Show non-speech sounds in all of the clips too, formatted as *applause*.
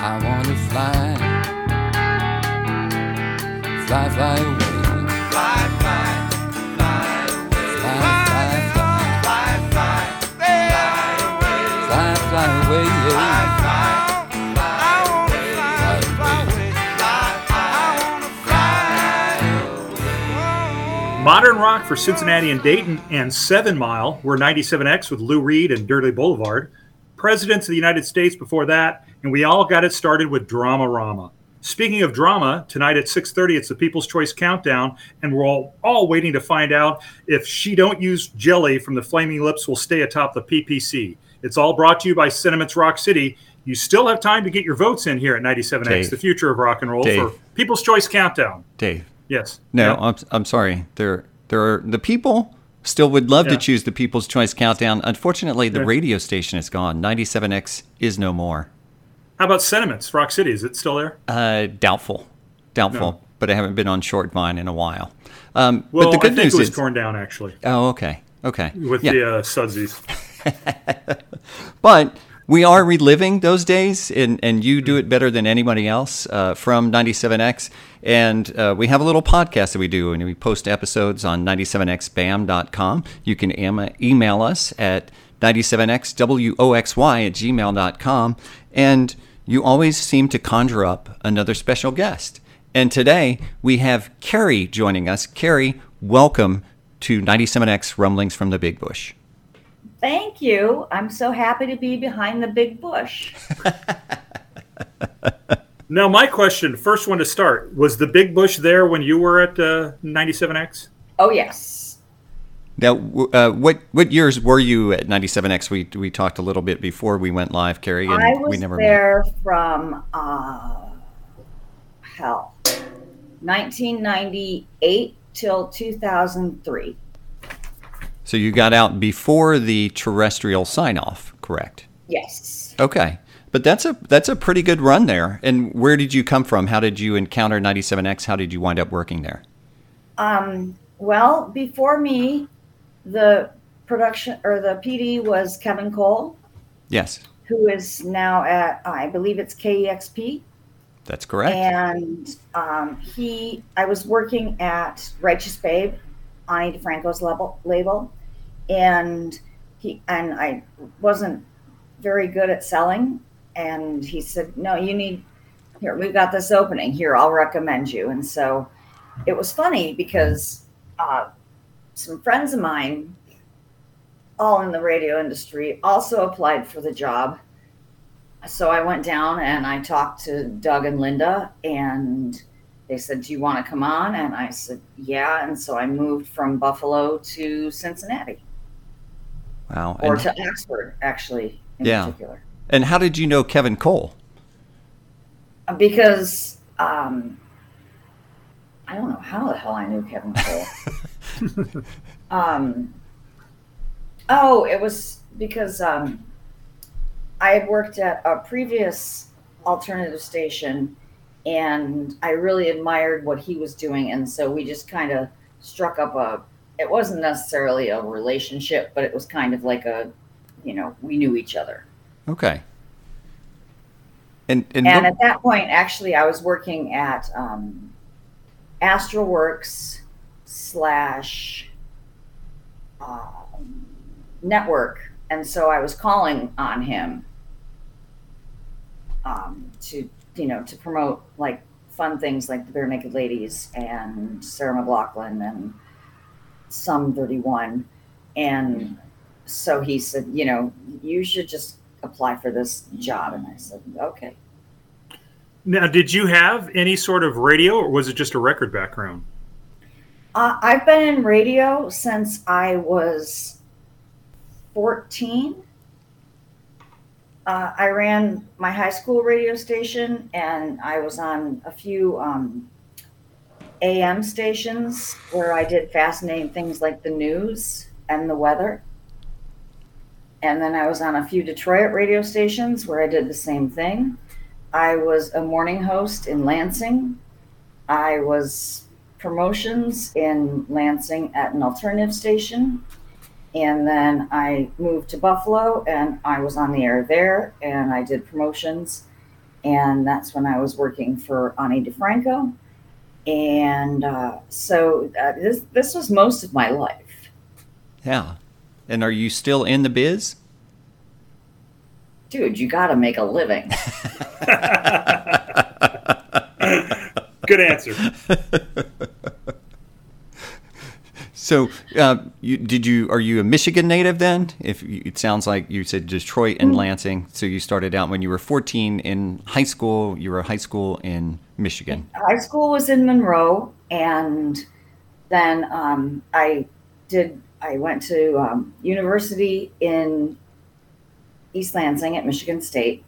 I wanna fly, fly, fly away. Fly, fly, fly away. Fly, fly, fly, Fly, fly, fly away. fly, fly away. Fly, Yeah. fly, fly away. Fly away. Fly, I wanna fly. Modern rock for Cincinnati and Dayton, and Seven Mile were 97X with Lou Reed and Dirty Boulevard. Presidents of the United States before that, and we all got it started with Dramarama. Speaking of drama, tonight at 6:30, it's the People's Choice Countdown, and we're all, all waiting to find out if She Don't Use Jelly from the Flaming Lips will stay atop the PPC. It's all brought to you by Sentiments Rock City. You still have time to get your votes in here at 97X, Dave. the future of rock and roll, Dave. for People's Choice Countdown. Dave. Yes. No, Yeah. I'm, I'm sorry. There, there are the people still would love Yeah. to choose the People's Choice Countdown. Unfortunately, the Yeah. radio station is gone. 97X is no more. How about Sentiments Rock City? Is it still there? Uh, doubtful, doubtful. No. But I haven't been on Short Vine in a while. Um, Well, but the good I think news it was is, torn down actually oh, okay, okay, with yeah. the uh, Sudsies. *laughs* But we are reliving those days, and, and you do it better than anybody else uh, from 97X. And uh, we have a little podcast that we do, and we post episodes on 97xbam.com. You can em- email us at 97xwoxy at gmail.com. And you always seem to conjure up another special guest. And today we have Carrie joining us. Carrie, welcome to 97X Rumblings from the Big Bush. Thank you. I'm so happy to be behind the big bush. *laughs* Now, my question, first one to start, was the Big Bush there when you were at uh, 97X? Oh, yes. Now, uh, what what years were you at 97X? We we talked a little bit before we went live, Carrie, and I we was never met. there from, uh, hell, 1998 till 2003. So you got out before the terrestrial sign off, correct? Yes. Okay, but that's a that's a pretty good run there. And where did you come from? How did you encounter 97X? How did you wind up working there? Um, well, before me, the production or the PD was Kevin Cole, Yes, who is now at, I believe it's KEXP. that's correct. And um, he, I was working at Righteous Babe, Ani DiFranco's label, label, and he and I wasn't very good at selling. And he said, "No, you need here. We've got this opening here. I'll recommend you." And so it was funny because uh, some friends of mine, all in the radio industry, also applied for the job so I went down and I talked to Doug and Linda, and they said, "Do you want to come on?" And I said, "Yeah." And so I moved from Buffalo to Cincinnati, wow. or And, to Oxford, actually, in Yeah. particular, and how did you know Kevin Cole? because um, I don't know how the hell I knew Kevin *laughs* Cole. um, oh, it was because um, I had worked at a previous alternative station and I really admired what he was doing. And so we just kind of struck up a, it wasn't necessarily a relationship, but it was kind of like a, you know, we knew each other. Okay. And and, And at that point, actually, I was working at um, Astralwerks slash um, Nettwerk, and so I was calling on him um, to, you know, to promote like fun things like the Barenaked Ladies and Sarah McLachlan and Some 31, and so he said, you know, you should just apply for this job, and I said, okay. Now, did you have any sort of radio, or was it just a record background? Uh, I've been in radio since I was 14. Uh, I ran my high school radio station and I was on a few um, AM stations where I did fascinating things like the news and the weather. And then I was on a few Detroit radio stations where I did the same thing. I was a morning host in Lansing. I was promotions in Lansing at an alternative station. And then I moved to Buffalo and I was on the air there and I did promotions. and that's when I was working for Ani DiFranco. And uh, so uh, this this was most of my life. Yeah. And are you still in the biz? Dude, you got to make a living. *laughs* Good answer. So, uh, you, did you are you a Michigan native then? If you, it sounds like you said Detroit and Lansing, so you started out when you were 14 in high school. You were high school in Michigan. high school was in Monroe, and then um, I did. I went to um, university in East Lansing at Michigan State,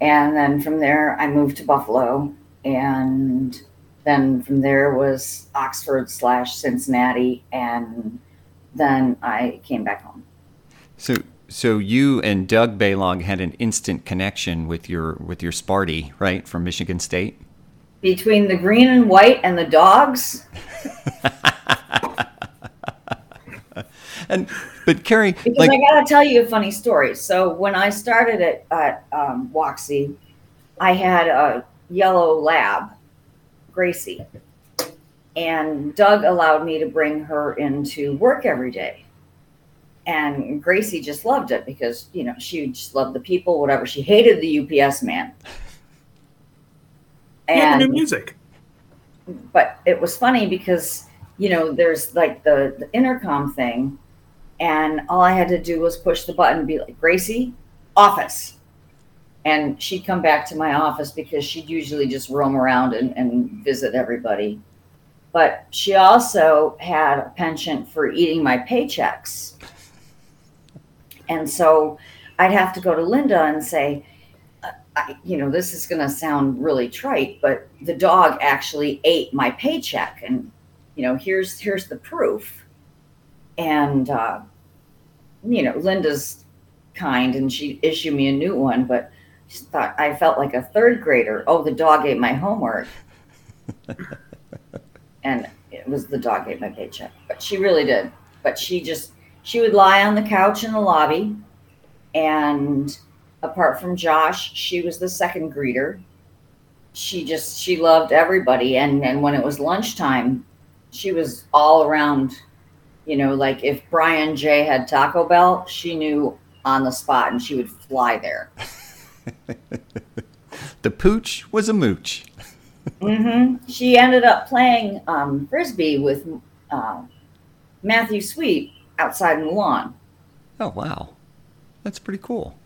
and then from there I moved to Buffalo, and then from there was Oxford slash Cincinnati, and then I came back home. So, so you and Doug Balogh had an instant connection with your with your Sparty, right, from Michigan State. Between the green and white and the dogs, *laughs* And but Carrie, Because like, I gotta tell you a funny story. So when I started at, at um, Waxy, I had a yellow lab, Gracie, and Doug allowed me to bring her into work every day. And Gracie just loved it because you know she just loved the people, whatever. She hated the UPS man. Yeah, the new music. but it was funny because you know there's like the, the intercom thing and all i had to do was push the button and be like gracie office and she'd come back to my office because she'd usually just roam around and, and visit everybody but she also had a penchant for eating my paychecks and so i'd have to go to linda and say I, you know, this is going to sound really trite, but the dog actually ate my paycheck, and you know, here's here's the proof. And uh, you know, Linda's kind, and she issued me a new one, but she thought I felt like a third grader. Oh, the dog ate my homework, *laughs* and it was the dog ate my paycheck, but she really did. But she just she would lie on the couch in the lobby, and apart from Josh, she was the second greeter. She just she loved everybody and and when it was lunchtime, she was all around, you know, like if Brian J had Taco Bell, she knew on the spot and she would fly there. *laughs* the pooch was a mooch. mm-hmm. She ended up playing um, frisbee with uh, Matthew Sweet outside in the lawn. Oh wow, that's pretty cool.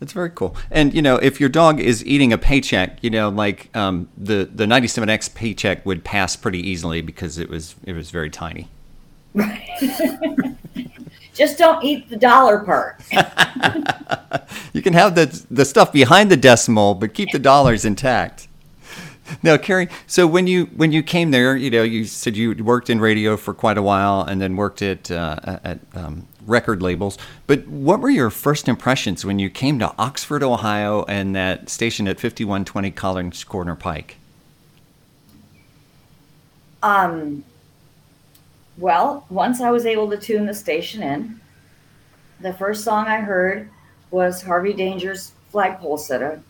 That's very cool. And you know, if your dog is eating a paycheck, you know, like um, the the 97X paycheck would pass pretty easily because it was it was very tiny. Right. *laughs* Just don't eat the dollar part. *laughs* You can have the the stuff behind the decimal, but keep the dollars intact. Now, Carrie, so when you when you came there, you know, you said you worked in radio for quite a while, and then worked at uh, at um, record labels. But what were your first impressions when you came to Oxford, Ohio, and that station at fifty one twenty College Corner Pike? Um, well, once I was able to tune the station in, the first song I heard was Harvey Danger's Flagpole Sitter,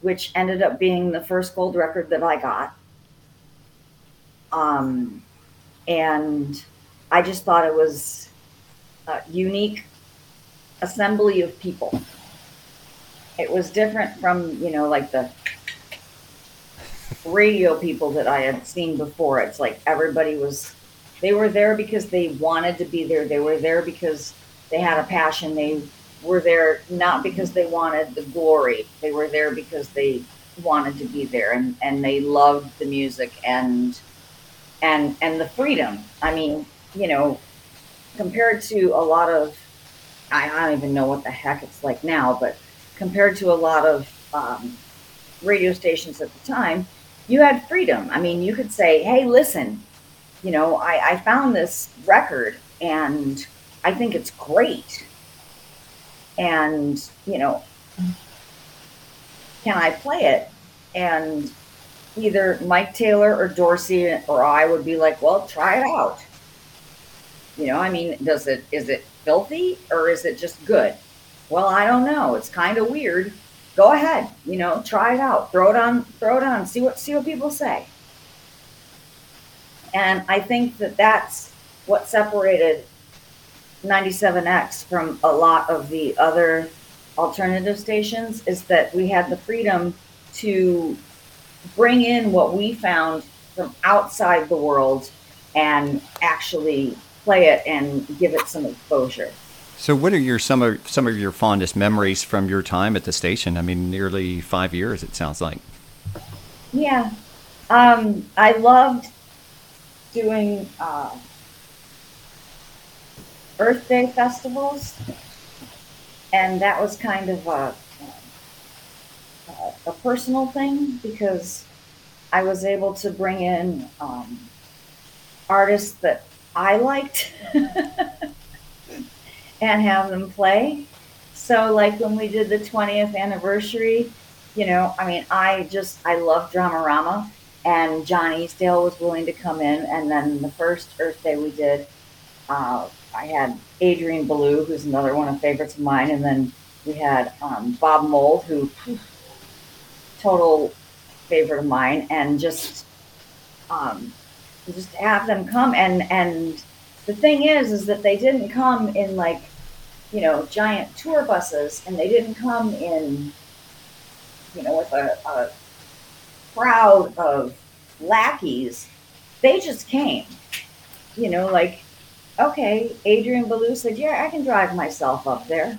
which ended up being the first gold record that I got. Um, and I just thought it was a unique assembly of people. It was different from, you know, like the radio people that I had seen before. It's like everybody was, they were there because they wanted to be there. They were there because they had a passion. They were there not because they wanted the glory. They were there because they wanted to be there and, and they loved the music and and and the freedom. I mean, you know, compared to a lot of I, don't even know what the heck it's like now, but compared to a lot of um, radio stations at the time, you had freedom. I mean, you could say, "Hey, listen, you know, I, I found this record and I think it's great, and you know, can I play it?" And either Mike Taylor or Dorsey or I would be like, "Well, try it out." You know, I mean, does it is it filthy or is it just good? Well, I don't know. It's kind of weird. go ahead, you know, try it out, throw it on, throw it on, see what see what people say. And I think that that's what separated 97X from a lot of the other alternative stations is that we had the freedom to bring in what we found from outside the world and actually play it and give it some exposure. So, what are your some of some of your fondest memories from your time at the station? I mean, nearly five years. It sounds like. Yeah. Um, I loved doing uh, Earth Day festivals, and that was kind of a, a, personal thing because I was able to bring in um, artists that I liked *laughs* and have them play. So, like when we did the 20th anniversary, you know, I mean, I just, I love Dramarama, and John Easdale was willing to come in. And then the first Earth Day we did, uh, I had Adrian Belew, who's another one of favorites of mine, and then we had um, Bob Mould, who total favorite of mine, and just um, just have them come and and the thing is is that they didn't come in like you know giant tour buses, and they didn't come in you know with a, a crowd of lackeys. They just came, you know, like okay, Adrian Belew said, Yeah, I can drive myself up there.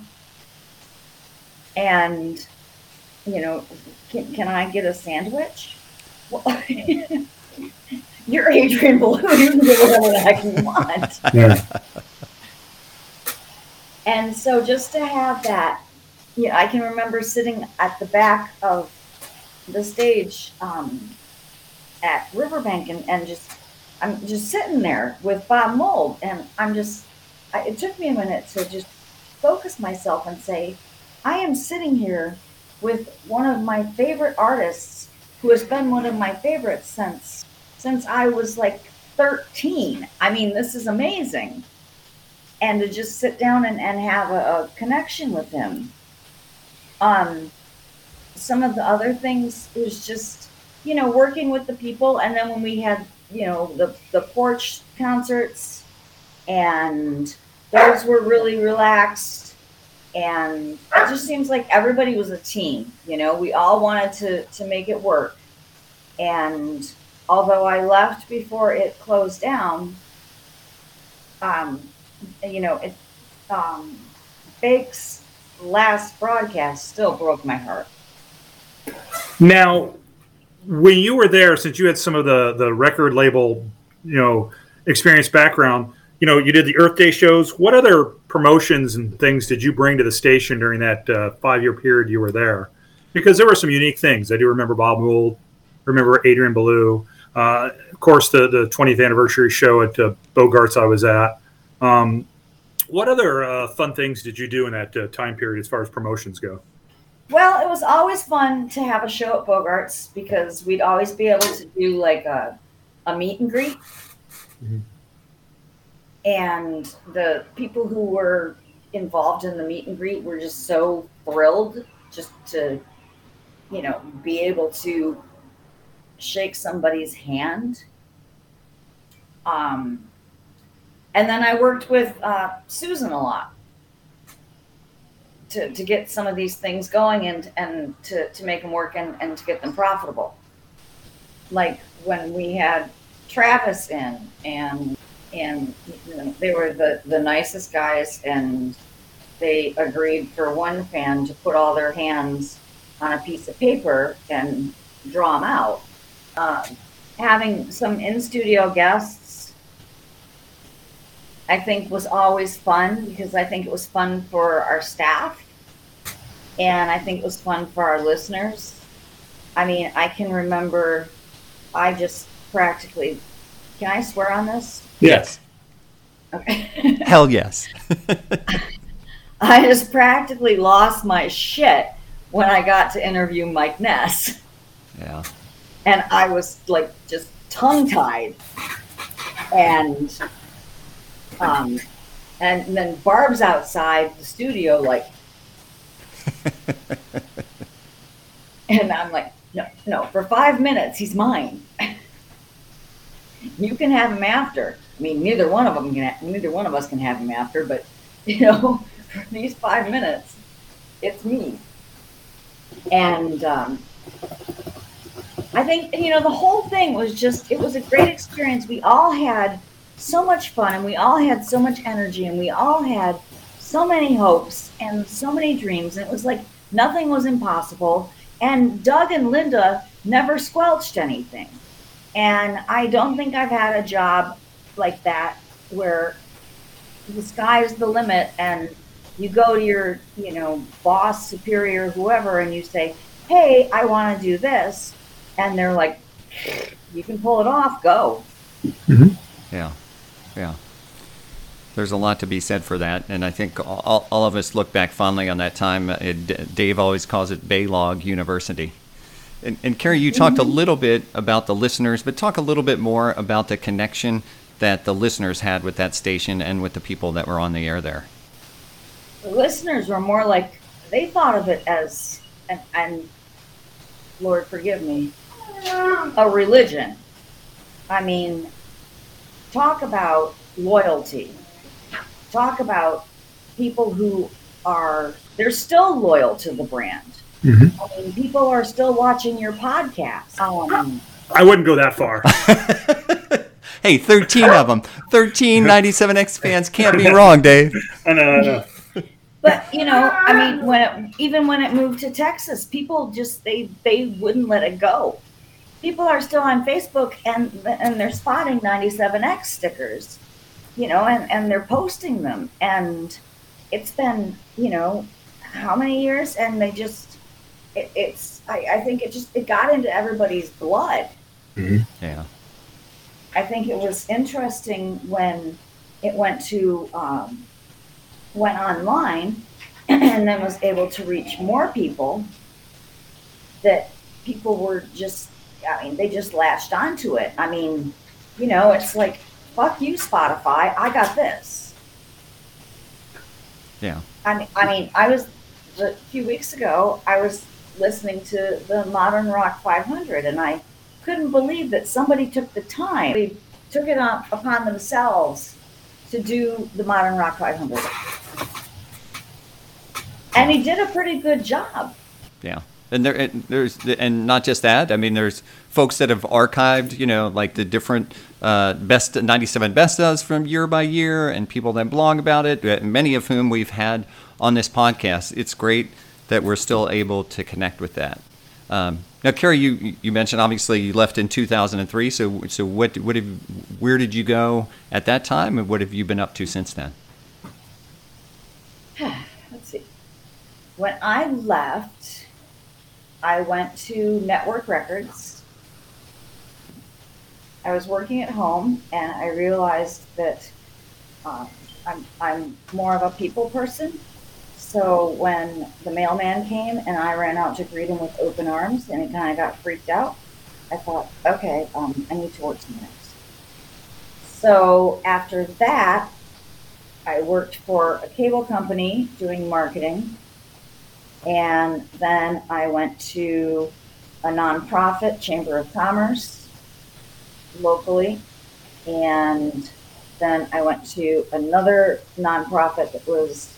And, you know, can, can I get a sandwich? Well, *laughs* you're Adrian Belew. You can get whatever the heck you want. Yeah. And so just to have that, you know, I can remember sitting at the back of the stage um, at Riverbend and, and just I'm just sitting there with Bob Mould, and I'm just. I, it took me a minute to just focus myself and say, I am sitting here with one of my favorite artists, who has been one of my favorites since since I was like 13. I mean, this is amazing, and to just sit down and, and have a, a connection with him. Um, some of the other things was just you know working with the people, and then when we had you know the the porch concerts and those were really relaxed. And it just seems like everybody was a team you know we all wanted to to make it work. And although i left before it closed down um you know it um bake's last broadcast still broke my heart. Now, when you were there, since you had some of the the record label, you know, experience background, you know, you did the Earth Day shows. What other promotions and things did you bring to the station during that uh, five year period you were there? Because there were some unique things. I do remember Bob Mould, remember Adrian Belew, uh, of course, the the 20th anniversary show at uh, Bogarts I was at. Um, what other uh, fun things did you do in that uh, time period as far as promotions go? Well, it was always fun to have a show at Bogarts because we'd always be able to do like a, a meet and greet. Mhm. And the people who were involved in the meet and greet were just so thrilled just to, you know, be able to shake somebody's hand. Um, and then I worked with uh, Susan a lot to, to get some of these things going and and to, to make them work and, and to get them profitable. Like when we had Travis in and and you know, they were the, the nicest guys and they agreed for one fan to put all their hands on a piece of paper and draw them out. Um, having some in studio guests I think was always fun because I think it was fun for our staff and I think it was fun for our listeners. I mean, I can remember I just practically can I swear on this? Yes. Okay. *laughs* Hell yes. I just practically lost my shit when I got to interview Mike Ness. yeah. and I was like just tongue tied, and um, and then Barb's outside the studio, like *laughs* And I'm like, no, no, for five minutes, he's mine. you can have him after. I mean, neither one of them can. Neither one of us can have him after. But *laughs* you know, for these five minutes, it's me. And um, I think you know the whole thing was just. It was a great experience. We all had so much fun, and we all had so much energy, and we all had so many hopes and so many dreams. And it was like nothing was impossible. And Doug and Linda never squelched anything. And I don't think I've had a job like that where the sky's the limit and you go to your, you know, boss, superior, whoever, and you say, Hey, I want to do this. And they're like, You can pull it off, go. Mm-hmm. Yeah, yeah. There's a lot to be said for that, and I think all, all of us look back fondly on that time. Uh, It, Dave always calls it Balogh University. And, and Carrie, you talked a little bit about the listeners, but talk a little bit more about the connection that the listeners had with that station and with the people that were on the air there. the listeners were more like they thought of it as and, and lord forgive me a religion i mean talk about loyalty talk about people who are they're still loyal to the brand i mean people are still watching your podcast um, I wouldn't go that far. *laughs* Hey, 13 of them. 13 97X fans can't be wrong, Dave. *laughs* I know, I know. but you know i mean when it even when it moved to texas people just they they wouldn't let it go people are still on facebook and and they're spotting 97x stickers you know and and they're posting them and it's been you know how many years and they just it, it's I, I think it just it got into everybody's blood Yeah. I think it was interesting when it went to um, went online and then was able to reach more people. That people were just, I mean, they just latched onto it. I mean, you know, it's like, fuck you, Spotify. I got this. Yeah. I mean, I mean, I was a few weeks ago. I was listening to the Modern Rock 500, and I couldn't believe that somebody took the time, they took it up upon themselves to do the Modern Rock 500, and he did a pretty good job. Yeah, and there, and there's, and not just that. I mean, there's folks that have archived, you know, like the different uh, best '97 best from year by year, and people that blog about it. uh, Many of whom we've had on this podcast. It's great that we're still able to connect with that. Um, now, Carrie, you you mentioned obviously you left in 2003. So, so what what have where did you go at that time, and what have you been up to since then? *sighs* Let's see. When I left, I went to Nettwerk Records. I was working at home, and I realized that uh, I'm, I'm more of a people person. So when the mailman came and I ran out to greet him with open arms, and he kind of got freaked out, I thought, okay, um, I need to work somewhere else. So after that, I worked for a cable company doing marketing. And then I went to a nonprofit, Chamber of Commerce, locally. And then I went to another nonprofit that was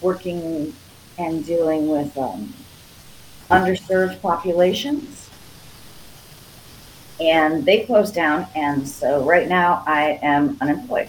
working and dealing with um, underserved populations. And they closed down. And so right now I am unemployed.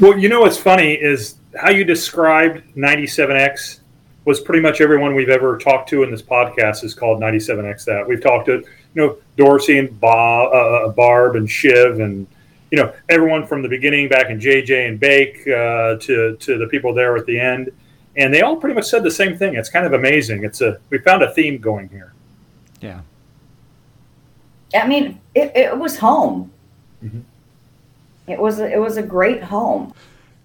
Well, you know what's funny is how you described 97X was pretty much everyone we've ever talked to in this podcast is called 97X that. We've talked to, you know, Dorsey and Bob, uh, Barb and Shiv and, you know, everyone from the beginning back in JJ and Bake uh, to, to the people there at the end. And they all pretty much said the same thing. It's kind of amazing. It's a, we found a theme going here. Yeah. I mean, it, it was home. Mhm. It was a, it was a great home.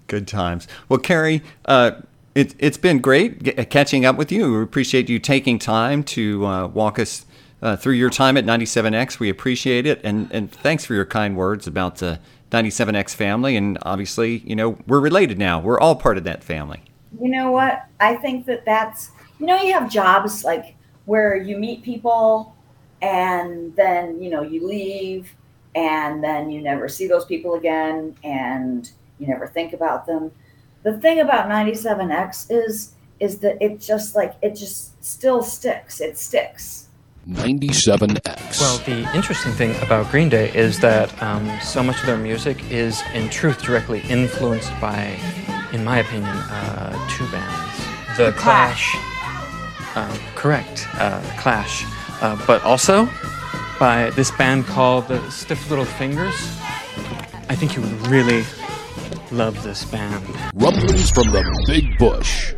Good times. Well, Carrie, uh, it, it's been great g- catching up with you. We appreciate you taking time to uh, walk us uh, through your time at 97X. We appreciate it. And, and thanks for your kind words about the 97X family. And obviously, you know, we're related now. We're all part of that family. You know what? I think that that's you know you have jobs like where you meet people and then you know you leave and then you never see those people again and you never think about them the thing about 97x is is that it just like it just still sticks it sticks 97X. Well, the interesting thing about Green Day is that um, so much of their music is, in truth, directly influenced by, in my opinion, uh, two bands. The, Clash. Um, correct, uh, Clash. Uh, but also by this band called the Stiff Little Fingers. I think you would really love this band. Rumblings from the Big Bush.